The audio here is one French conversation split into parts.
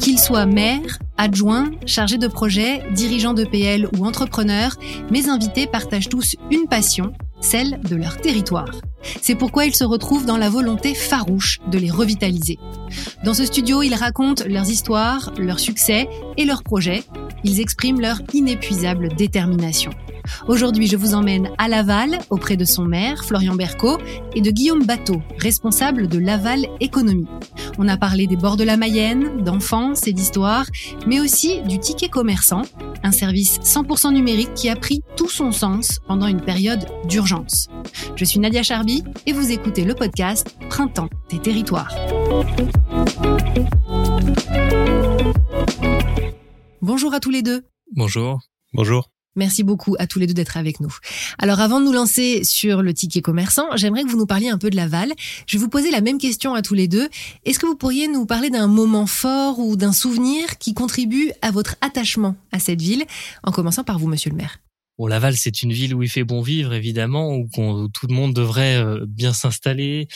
Qu'ils soient maires, adjoints, chargés de projet, dirigeants de PL ou entrepreneurs, mes invités partagent tous une passion, celle de leur territoire. C'est pourquoi ils se retrouvent dans la volonté farouche de les revitaliser. Dans ce studio, ils racontent leurs histoires, leurs succès et leurs projets. Ils expriment leur inépuisable détermination. Aujourd'hui, je vous emmène à Laval, auprès de son maire, Florian Berco, et de Guillaume Bateau, responsable de Laval Économie. On a parlé des bords de la Mayenne, d'enfance et d'histoire, mais aussi du ticket commerçant, un service 100% numérique qui a pris tout son sens pendant une période d'urgence. Je suis Nadia Charby et vous écoutez le podcast Printemps des territoires. Bonjour à tous les deux. Bonjour. Bonjour. Merci beaucoup à tous les deux d'être avec nous. Alors avant de nous lancer sur le ticket commerçant, j'aimerais que vous nous parliez un peu de Laval. Je vais vous poser la même question à tous les deux. Est-ce que vous pourriez nous parler d'un moment fort ou d'un souvenir qui contribue à votre attachement à cette ville, en commençant par vous, monsieur le maire? Bon, Laval, c'est une ville où il fait bon vivre, évidemment, où, tout le monde devrait euh, bien s'installer.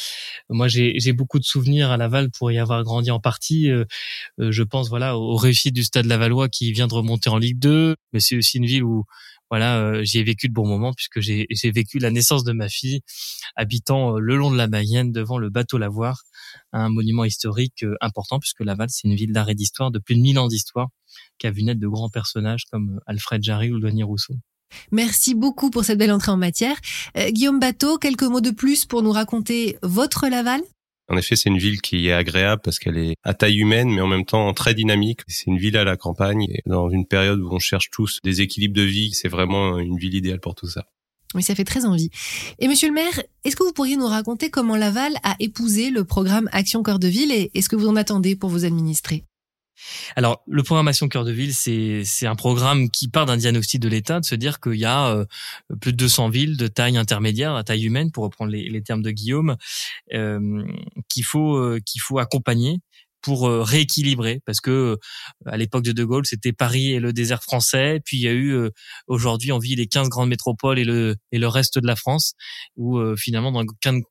Moi, j'ai beaucoup de souvenirs à Laval pour y avoir grandi en partie. Euh, euh, je pense, voilà, aux réussites du Stade Lavallois qui vient de remonter en Ligue 2. Mais c'est aussi une ville où, voilà, j'y ai vécu de bons moments puisque j'ai vécu la naissance de ma fille habitant le long de la Mayenne devant le bateau Lavoir, un monument historique important puisque Laval, c'est une ville d'arrêt d'histoire de plus de 1000 ans d'histoire qui a vu naître de grands personnages comme Alfred Jarry ou Douanier Rousseau. Merci beaucoup pour cette belle entrée en matière. Euh, Guillaume Bateau, quelques mots de plus pour nous raconter votre Laval? En effet, c'est une ville qui est agréable parce qu'elle est à taille humaine, mais en même temps très dynamique. C'est une ville à la campagne. Et dans une période où on cherche tous des équilibres de vie, c'est vraiment une ville idéale pour tout ça. Oui, ça fait très envie. Et monsieur le maire, est-ce que vous pourriez nous raconter comment Laval a épousé le programme Action Cœur de Ville et est-ce que vous en attendez pour vous administrer? Alors, le programmation cœur de ville, c'est un programme qui part d'un diagnostic de l'État, de se dire qu'il y a euh, plus de 200 villes de taille intermédiaire, à taille humaine, pour reprendre les, les termes de Guillaume, euh, qu'il faut euh, qu'il faut accompagner pour euh, rééquilibrer parce que euh, à l'époque de De Gaulle c'était Paris et le désert français puis il y a eu euh, aujourd'hui on vit les 15 grandes métropoles et le et le reste de la France où finalement dans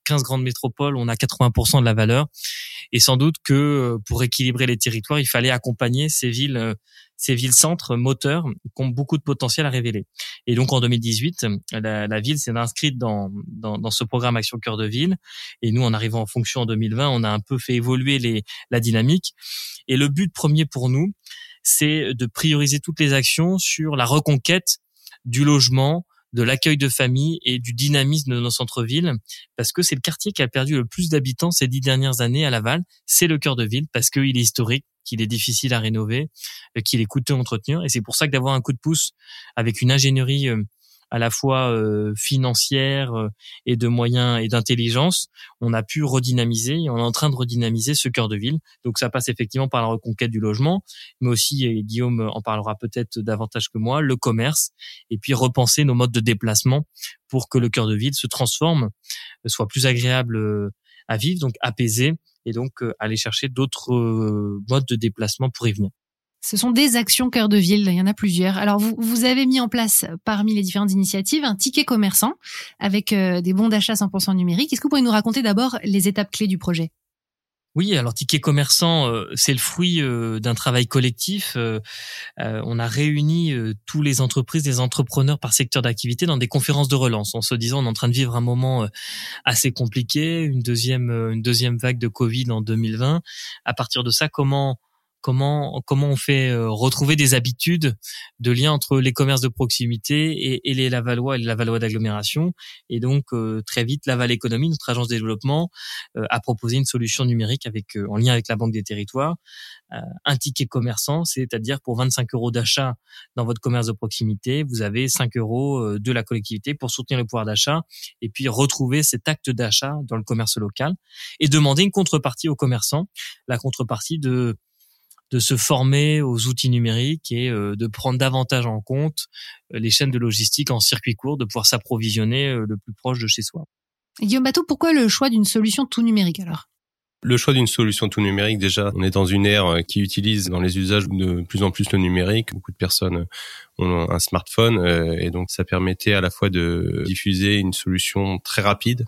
15 grandes métropoles on a 80% de la valeur. Et sans doute que pour équilibrer les territoires il fallait accompagner ces villes ces villes-centres moteurs qui ont beaucoup de potentiel à révéler. Et donc en 2018, la, la ville s'est inscrite dans, dans, dans, ce programme Action Cœur de Ville. Et nous, en arrivant en fonction en 2020, on a un peu fait évoluer les, la dynamique. Et le but premier pour nous, c'est de prioriser toutes les actions sur la reconquête du logement, de l'accueil de famille et du dynamisme de nos centres-villes, parce que c'est le quartier qui a perdu le plus d'habitants ces dix dernières années à Laval. C'est le cœur de ville parce qu'il est historique, qu'il est difficile à rénover, euh, qu'il est coûteux à entretenir. Et c'est pour ça que d'avoir un coup de pouce avec une ingénierie euh, à la fois euh, financière et de moyens et d'intelligence, on a pu redynamiser et on est en train de redynamiser ce cœur de ville. Donc ça passe effectivement par la reconquête du logement, mais aussi, et Guillaume en parlera peut-être davantage que moi, le commerce, et puis repenser nos modes de déplacement pour que le cœur de ville se transforme, soit plus agréable à vivre, donc apaisé, et donc euh, aller chercher d'autres euh, modes de déplacement pour y venir. Ce sont des actions cœur de ville, il y en a plusieurs. Alors vous, vous avez mis en place parmi les différentes initiatives un ticket commerçant avec euh, des bons d'achat 100% numériques. Est-ce que vous pouvez nous raconter d'abord les étapes clés du projet? Oui, alors Ticket Commerçant, euh, c'est le fruit euh, d'un travail collectif. Euh, on a réuni tous les entreprises, les entrepreneurs par secteur d'activité dans des conférences de relance, en se disant on est en train de vivre un moment assez compliqué, une deuxième une deuxième vague de Covid en 2020. À partir de ça, comment comment comment on fait euh, retrouver des habitudes de lien entre les commerces de proximité et, et les Lavallois et les Lavallois d'agglomération. Et donc euh, très vite Laval Économie notre agence de développement euh, a proposé une solution numérique avec en lien avec la Banque des Territoires. Un ticket commerçant c'est-à-dire pour 25 euros d'achat dans votre commerce de proximité vous avez 5 euros de la collectivité pour soutenir le pouvoir d'achat et puis retrouver cet acte d'achat dans le commerce local et demander une contrepartie aux commerçants la contrepartie de de se former aux outils numériques et euh, de prendre davantage en compte euh, les chaînes de logistique en circuit court, de pouvoir s'approvisionner euh, le plus proche de chez soi. Guillaume Bateau, pourquoi le choix d'une solution tout numérique alors? Le choix d'une solution tout numérique, déjà, on est dans une ère qui utilise dans les usages de plus en plus le numérique. Beaucoup de personnes ont un smartphone et donc ça permettait à la fois de diffuser une solution très rapide,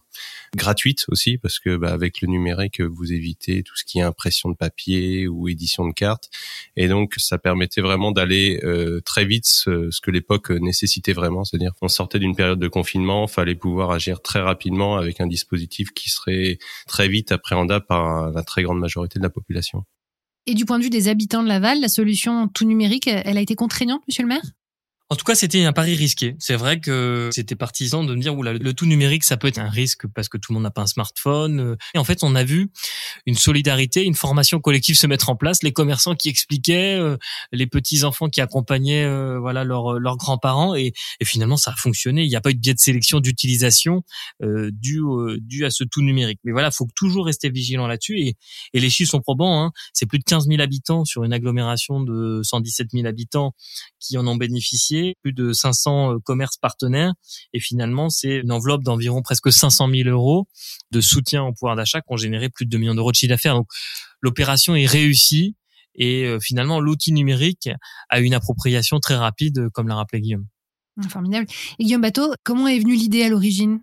gratuite aussi parce que bah, avec le numérique vous évitez tout ce qui est impression de papier ou édition de cartes et donc ça permettait vraiment d'aller très vite ce, ce que l'époque nécessitait vraiment, c'est-à-dire qu'on sortait d'une période de confinement, fallait pouvoir agir très rapidement avec un dispositif qui serait très vite appréhendable par la très grande majorité de la population. Et du point de vue des habitants de Laval, la solution tout numérique, elle a été contraignante, monsieur le maire? En tout cas, c'était un pari risqué. C'est vrai que c'était partisan de me dire, oula, le tout numérique, ça peut être un risque parce que tout le monde n'a pas un smartphone. Et en fait, on a vu une solidarité, une formation collective se mettre en place, les commerçants qui expliquaient, euh, les petits enfants qui accompagnaient, euh, voilà, leurs leurs grands-parents, et, et, finalement, ça a fonctionné. Il n'y a pas eu de biais de sélection, d'utilisation euh, dû dû à ce tout numérique. Mais voilà, faut toujours rester vigilant là-dessus. Et, et les chiffres sont probants. Hein. C'est plus de 15 000 habitants sur une agglomération de 117 000 habitants qui en ont bénéficié plus de 500 euh, commerces partenaires, et finalement c'est une enveloppe d'environ presque 500 000 euros de soutien au pouvoir d'achat qui ont généré plus de 2 millions d'euros de chiffre d'affaires. Donc l'opération est réussie et euh, finalement l'outil numérique a une appropriation très rapide, comme l'a rappelé Guillaume. Formidable. Et Guillaume Bateau, comment est venue l'idée à l'origine?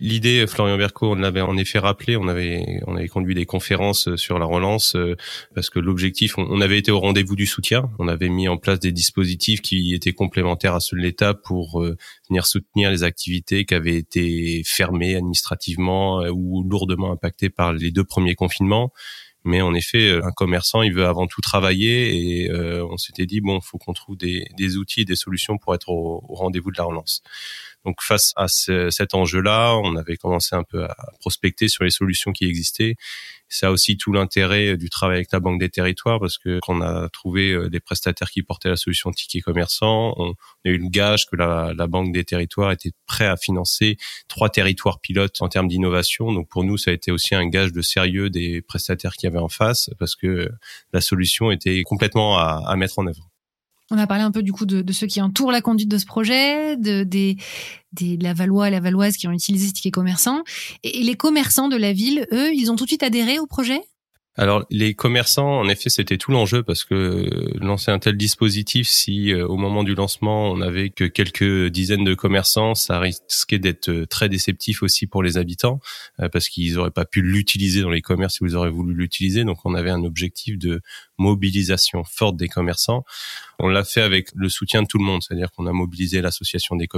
L'idée, Florian Berco, on l'avait en effet rappelé, on avait on avait conduit des conférences euh, sur la relance euh, parce que l'objectif, on, avait été au rendez-vous du soutien, on avait mis en place des dispositifs qui étaient complémentaires à ceux de l'État pour euh, venir soutenir les activités qui avaient été fermées administrativement ou lourdement impactées par les deux premiers confinements. Mais en effet, un commerçant, il veut avant tout travailler et on s'était dit bon, faut qu'on trouve des, des outils et des solutions pour être au rendez-vous de la relance. Donc face à cet enjeu-là, on avait commencé un peu à prospecter sur les solutions qui existaient. Ça a aussi tout l'intérêt du travail avec la Banque des Territoires parce que quand on a trouvé euh, des prestataires qui portaient la solution ticket commerçant, on a eu le gage que la, Banque des Territoires était prêt à financer trois territoires pilotes en termes d'innovation. Donc pour nous, ça a été aussi un gage de sérieux des prestataires qui avaient en face parce que la solution était complètement à mettre en œuvre. On a parlé un peu du coup de, de ceux qui entourent la conduite de ce projet, de, des, des Lavallois et Lavalloises qui ont utilisé ce ticket commerçant. Et les commerçants de la ville, eux, ils ont tout de suite adhéré au projet? Alors les commerçants, en effet, c'était tout l'enjeu parce que lancer un tel dispositif, si euh, au moment du lancement on n'avait que quelques dizaines de commerçants, ça risquait d'être euh, très déceptif aussi pour les habitants euh, parce qu'ils n'auraient pas pu l'utiliser dans les commerces si vous auraient voulu l'utiliser. Donc on avait un objectif de mobilisation forte des commerçants. On l'a fait avec le soutien de tout le monde, c'est-à-dire qu'on a mobilisé l'association des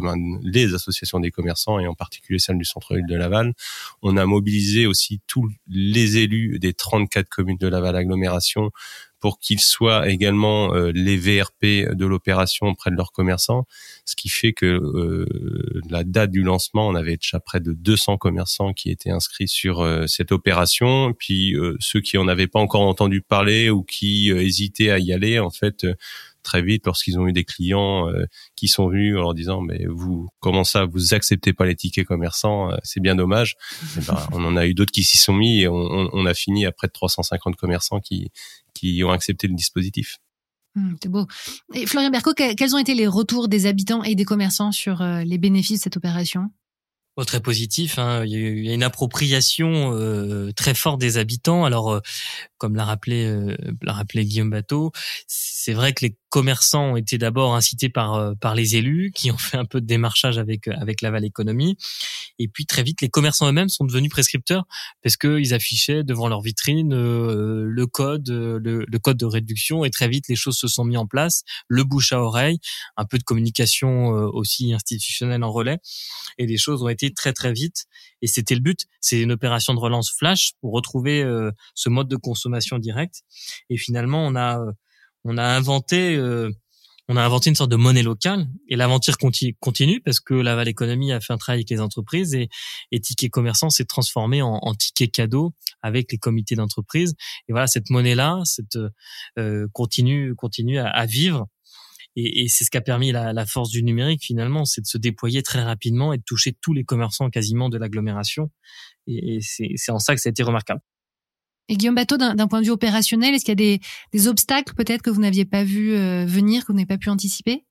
les associations des commerçants et en particulier celle du centre-ville de Laval. On a mobilisé aussi tous les élus des 34 communes de Laval agglomération pour qu'ils soient également euh, les VRP de l'opération auprès de leurs commerçants, ce qui fait que euh, la date du lancement, on avait déjà près de 200 commerçants qui étaient inscrits sur euh, cette opération, puis ceux qui en avaient pas encore entendu parler ou qui hésitaient à y aller, en fait très vite lorsqu'ils ont eu des clients euh, qui sont venus en leur disant mais vous comment ça vous acceptez pas les tickets commerçants euh, c'est bien dommage eh ben, on en a eu d'autres qui s'y sont mis et on, a fini à près de 350 commerçants qui qui ont accepté le dispositif mmh, c'est beau. Et Florian Berco, quels ont été les retours des habitants et des commerçants sur euh, les bénéfices de cette opération? Oh, très positif. Hein. Il y a une appropriation euh, très forte des habitants. Alors, euh, comme l'a rappelé, euh, l'a rappelé Guillaume Bateau, c'est vrai que les commerçants ont été d'abord incités par euh, par les élus qui ont fait un peu de démarchage avec avec Laval Économie. Et puis très vite les commerçants eux-mêmes sont devenus prescripteurs parce que ils affichaient devant leur vitrine euh, le code euh, le, code de réduction et très vite les choses se sont mis en place. Le bouche à oreille un peu de communication aussi institutionnelle en relais. Et les choses ont été très très vite. Et c'était le but. C'est une opération de relance flash pour retrouver ce mode de consommation directe et finalement on a on a inventé euh, on a inventé une sorte de monnaie locale et l'aventure continue parce que Laval Économie a fait un travail avec les entreprises et, et Ticket Commerçant s'est transformé en, en, ticket cadeau avec les comités d'entreprise. Et voilà, cette monnaie-là, cette euh, continue continue à, vivre. Et, et c'est ce qui a permis la, la, force du numérique finalement, c'est de se déployer très rapidement et de toucher tous les commerçants quasiment de l'agglomération. Et, et c'est en ça que ça a été remarquable. Et Guillaume Bateau, d'un point de vue opérationnel, est-ce qu'il y a des, obstacles peut-être que vous n'aviez pas vu euh, venir, que vous n'avez pas pu anticiper?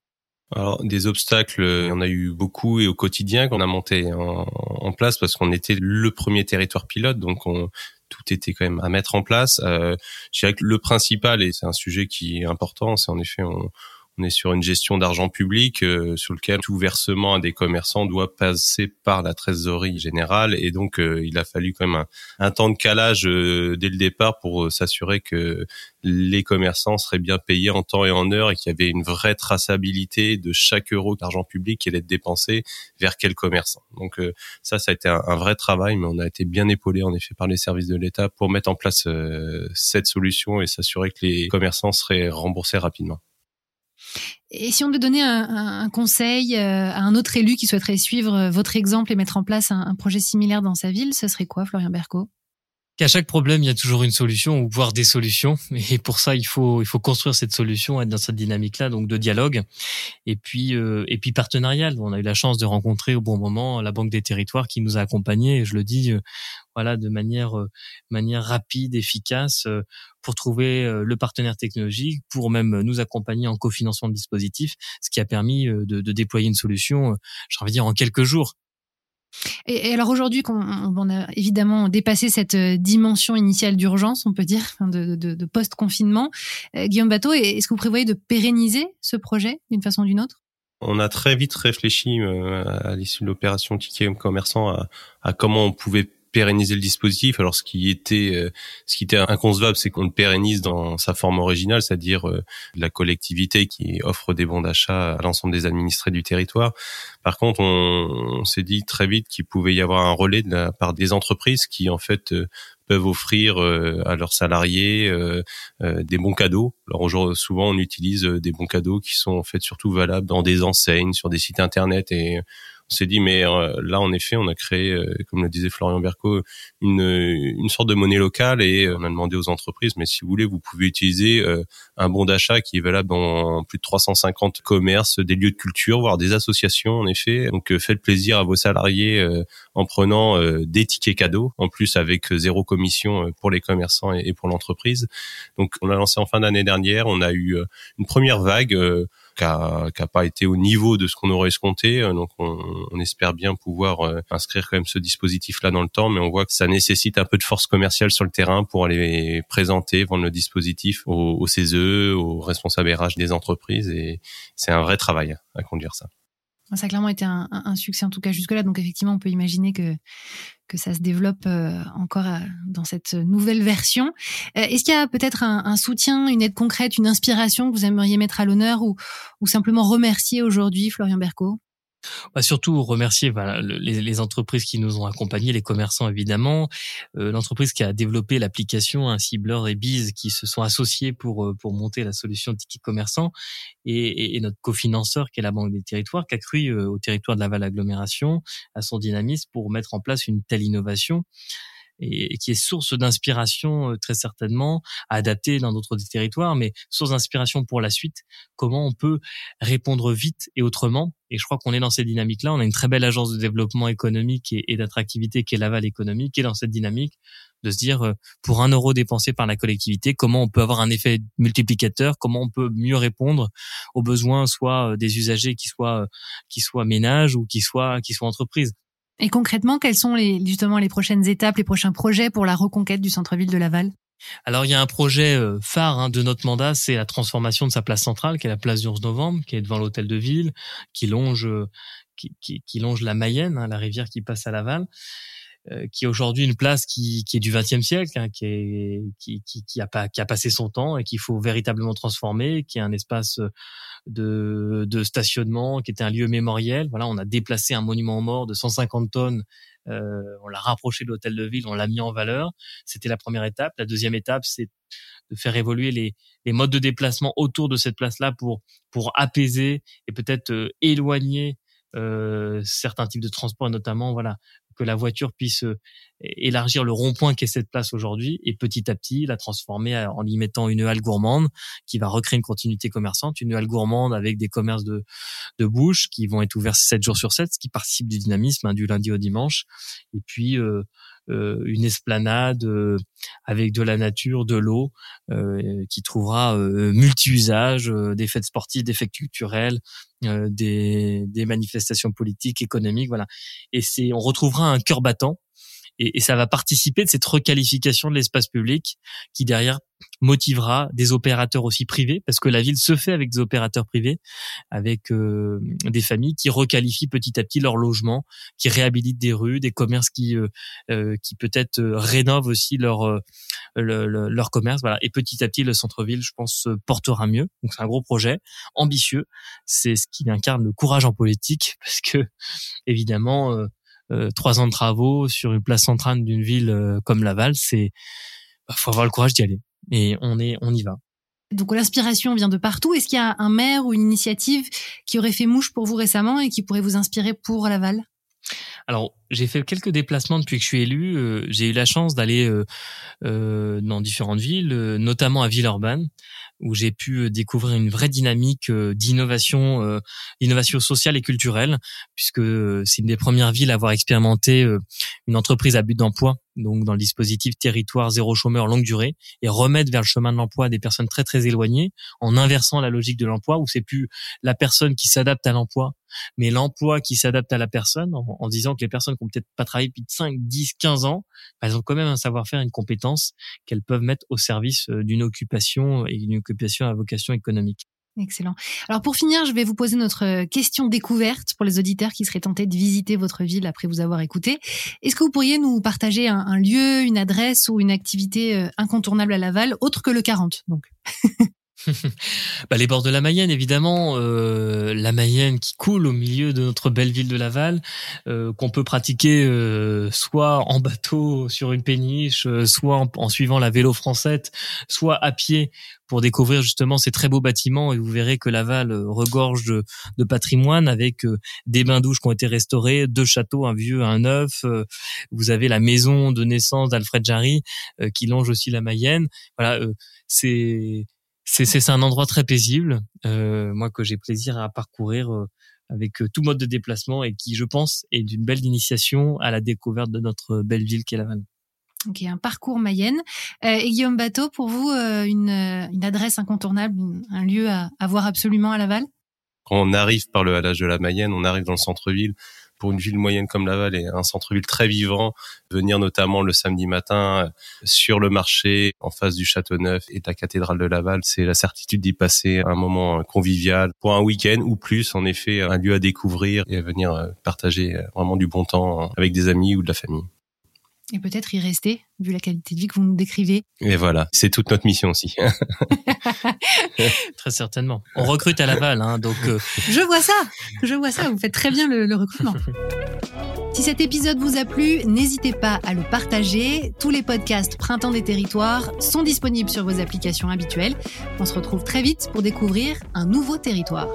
Alors des obstacles, il y en a eu beaucoup et au quotidien qu'on a monté en, place parce qu'on était le premier territoire pilote, donc on, tout était quand même à mettre en place. Euh, je dirais que le principal et c'est un sujet qui est important, c'est en effet on, on est sur une gestion d'argent public euh, sur lequel tout versement à des commerçants doit passer par la trésorerie générale et donc euh, il a fallu quand même un, temps de calage euh, dès le départ pour s'assurer que les commerçants seraient bien payés en temps et en heure et qu'il y avait une vraie traçabilité de chaque euro d'argent public qui allait être dépensé vers quel commerçant. Donc ça, ça a été un, vrai travail, mais on a été bien épaulé en effet par les services de l'État pour mettre en place cette solution et s'assurer que les commerçants seraient remboursés rapidement. Et si on devait donner un, conseil euh, à un autre élu qui souhaiterait suivre euh, votre exemple et mettre en place un, projet similaire dans sa ville, ce serait quoi, Florian Berco? Qu'à chaque problème, il y a toujours une solution ou voire des solutions. Et pour ça, il faut il faut construire cette solution, être dans cette dynamique-là, donc de dialogue, et puis euh, et puis partenarial. On a eu la chance de rencontrer au bon moment la Banque des Territoires qui nous a accompagnés. Et je le dis, voilà, de manière euh, manière rapide, efficace, euh, pour trouver euh, le partenaire technologique, pour même nous accompagner en cofinancement de dispositifs, ce qui a permis de, de déployer une solution, j'ai envie de dire, en quelques jours. Et, alors aujourd'hui, qu'on on a évidemment dépassé cette dimension initiale d'urgence, on peut dire, de, post-confinement, Guillaume Bateau, est-ce que vous prévoyez de pérenniser ce projet d'une façon ou d'une autre? On a très vite réfléchi à l'issue de l'opération Ticket Commerçant à, à, comment on pouvait pérenniser le dispositif. Alors ce qui était euh, ce qui était inconcevable, c'est qu'on le pérennise dans sa forme originale, c'est-à-dire euh, la collectivité qui offre des bons d'achat à l'ensemble des administrés du territoire. Par contre, on, s'est dit très vite qu'il pouvait y avoir un relais de la part des entreprises qui en fait euh, peuvent offrir à leurs salariés des bons cadeaux. Alors souvent on utilise des bons cadeaux qui sont en fait surtout valables dans des enseignes, sur des sites internet et on s'est dit mais euh, là en effet on a créé euh, comme le disait Florian Berco une une sorte de monnaie locale et on a demandé aux entreprises mais si vous voulez vous pouvez utiliser euh, un bon d'achat qui est valable dans plus de 350 commerces, des lieux de culture, voire des associations en effet. Donc faites plaisir à vos salariés en prenant des tickets cadeaux en plus avec zéro commission pour les commerçants et pour l'entreprise. Donc on l'a lancé en fin d'année dernière, on a eu une première vague qui a, pas été au niveau de ce qu'on aurait escompté. Euh, donc on, espère bien pouvoir euh, inscrire quand même ce dispositif-là dans le temps, mais on voit que ça nécessite un peu de force commerciale sur le terrain pour aller présenter, vendre le dispositif aux CESE, aux responsables RH des entreprises, et c'est un vrai travail à conduire ça. Ça a clairement été un, succès en tout cas jusque-là. Donc effectivement, on peut imaginer que que ça se développe euh, encore euh, dans cette nouvelle version. Euh, est-ce qu'il y a peut-être un, un, soutien, une aide concrète, une inspiration que vous aimeriez mettre à l'honneur ou, ou simplement remercier aujourd'hui, Florian Berco? Bah surtout remercier les, les, entreprises qui nous ont accompagnés, les commerçants évidemment, euh, l'entreprise qui a développé l'application, ainsi Blur et Biz qui se sont associés pour euh, pour monter la solution Ticket Commerçant, et, et, notre cofinanceur qui est la Banque des Territoires, qui a cru euh, au territoire de la Val Agglomération, à son dynamisme pour mettre en place une telle innovation et, qui est source d'inspiration euh, très certainement, adaptée dans d'autres territoires, mais source d'inspiration pour la suite. Comment on peut répondre vite et autrement Et je crois qu'on est dans cette dynamique-là. On a une très belle agence de développement économique et, d'attractivité qui est Laval Économique, qui est dans cette dynamique de se dire euh, pour un euro dépensé par la collectivité, comment on peut avoir un effet multiplicateur, comment on peut mieux répondre aux besoins soit euh, des usagers qui soient qui soient ménages ou qui soient qui soient entreprises. Et concrètement, quelles sont les, justement les prochaines étapes, les prochains projets pour la reconquête du centre-ville de Laval? Alors il y a un projet euh, phare hein, de notre mandat, c'est la transformation de sa place centrale, qui est la place du 11 novembre, qui est devant l'hôtel de ville, qui longe, euh, qui, qui, longe la Mayenne, hein, la rivière qui passe à Laval. Euh, qui est aujourd'hui une place qui, qui est du XXe siècle, hein, qui, est, qui, qui, qui, a pas, qui a passé son temps et qu'il faut véritablement transformer, qui est un espace de, de stationnement, qui était un lieu mémoriel. Voilà, on a déplacé un monument mort de 150 tonnes euh, on l'a rapproché de l'hôtel de ville, on l'a mis en valeur. C'était la première étape. La deuxième étape, c'est de faire évoluer les, les, modes de déplacement autour de cette place-là pour pour apaiser et peut-être euh, éloigner euh, certains types de transports, notamment voilà que la voiture puisse euh, élargir le rond-point qu'est cette place aujourd'hui et petit à petit la transformer en y mettant une halle gourmande qui va recréer une continuité commerçante, une halle gourmande avec des commerces de, de bouche qui vont être ouverts 7 jours sur 7, ce qui participe du dynamisme hein, du lundi au dimanche. Et puis euh, euh, une esplanade euh, avec de la nature, de l'eau, euh, qui trouvera multi-usages, des fêtes sportives, des fêtes culturelles, des, des manifestations politiques, économiques, voilà. Et c'est, on retrouvera un cœur battant et, ça va participer de cette requalification de l'espace public qui derrière motivera des opérateurs aussi privés parce que la ville se fait avec des opérateurs privés avec euh, des familles qui requalifient petit à petit leur logement qui réhabilitent des rues des commerces qui euh, euh, qui peut-être rénovent aussi leur leur commerce. Voilà. Et petit à petit le centre-ville je pense portera mieux. Donc c'est un gros projet ambitieux. C'est ce qui incarne le courage en politique parce que évidemment trois ans de travaux sur une place centrale d'une ville comme Laval c'est bah, faut avoir le courage d'y aller et on est, on y va. Donc l'inspiration vient de partout. Est-ce qu'il y a un maire ou une initiative qui aurait fait mouche pour vous récemment et qui pourrait vous inspirer pour Laval? Alors, j'ai fait quelques déplacements depuis que je suis élu. Euh, j'ai eu la chance d'aller euh, euh, dans différentes villes, notamment à Villeurbanne, où j'ai pu découvrir une vraie dynamique d'innovation, innovation sociale et culturelle, puisque c'est une des premières villes à avoir expérimenté une entreprise à but d'emploi donc dans le dispositif territoire zéro chômeur longue durée, et remettre vers le chemin de l'emploi des personnes très très éloignées, en inversant la logique de l'emploi, où c'est plus la personne qui s'adapte à l'emploi, mais l'emploi qui s'adapte à la personne, en, disant que les personnes qui ont peut-être pas travaillé depuis 5, 10, 15 ans, elles ont quand même un savoir-faire, une compétence qu'elles peuvent mettre au service euh, d'une occupation et d'une occupation à vocation économique. Excellent. Alors pour finir, je vais vous poser notre euh, question découverte pour les auditeurs qui seraient tentés de visiter votre ville après vous avoir écouté. Est-ce que vous pourriez nous partager un, lieu, une adresse ou une activité euh, incontournable à Laval, autre que le 40 donc? bah, les bords de la Mayenne, évidemment, euh, la Mayenne qui coule au milieu de notre belle ville de Laval, euh, qu'on peut pratiquer euh, soit en bateau sur une péniche, euh, soit en, suivant la vélo française, soit à pied pour découvrir justement ces très beaux bâtiments. Et vous verrez que Laval regorge de, de patrimoine avec des bains douches qui ont été restaurés, deux châteaux, un vieux, un neuf. vous avez la maison de naissance d'Alfred Jarry qui longe aussi la Mayenne. Voilà, c'est c'est un endroit très paisible, euh, moi que j'ai plaisir à parcourir euh, avec euh, tout mode de déplacement et qui, je pense, est d'une belle initiation à la découverte de notre belle ville qu'est Laval. Ok, un parcours Mayenne. et Guillaume Bateau, pour vous, une, une, adresse incontournable, un lieu à, à voir absolument à Laval? Quand on arrive par le halage de la Mayenne, on arrive dans le centre-ville, pour une ville moyenne comme Laval et un centre-ville très vivant, venir notamment le samedi matin euh, sur le marché en face du Château Neuf et de la cathédrale de Laval, c'est la certitude d'y passer un moment euh, convivial pour un week-end ou plus, en effet, un lieu à découvrir et à venir euh, partager vraiment du bon temps avec des amis ou de la famille et peut-être y rester, vu la qualité de vie que vous nous décrivez. Et voilà, c'est toute notre mission aussi. très certainement. On recrute à Laval, hein, donc. Euh, je vois ça, je vois ça. Vous faites très bien le, le recrutement. si cet épisode vous a plu, n'hésitez pas à le partager. Tous les podcasts Printemps des territoires sont disponibles sur vos applications habituelles. On se retrouve très vite pour découvrir un nouveau territoire.